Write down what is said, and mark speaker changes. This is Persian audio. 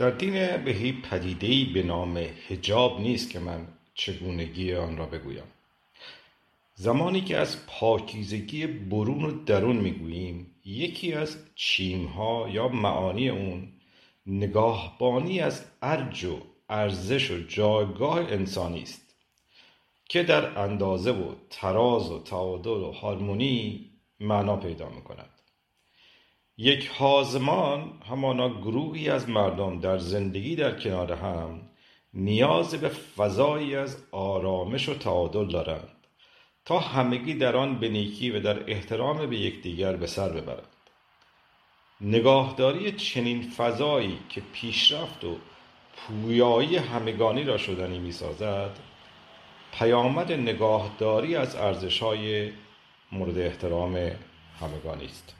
Speaker 1: در دین بهی پدیدهی به نام هجاب نیست که من چگونگی آن را بگویم. زمانی که از پاکیزگی برون و درون می‌گوییم یکی از چیمها یا معانی اون نگاهبانی از ارج و ارزش و جایگاه انسانی است که در اندازه و تراز و تعادل و هارمونی معنا پیدا می کند یک حازمان همانا گروهی از مردم در زندگی در کنار هم نیاز به فضایی از آرامش و تعادل دارند تا همگی در آن به نیکی و در احترام به یکدیگر به سر ببرند. نگاهداری چنین فضایی که پیشرفت و پویایی همگانی را شدنی می‌سازد پیامد نگاهداری از ارزشهای مورد احترام همگانی است.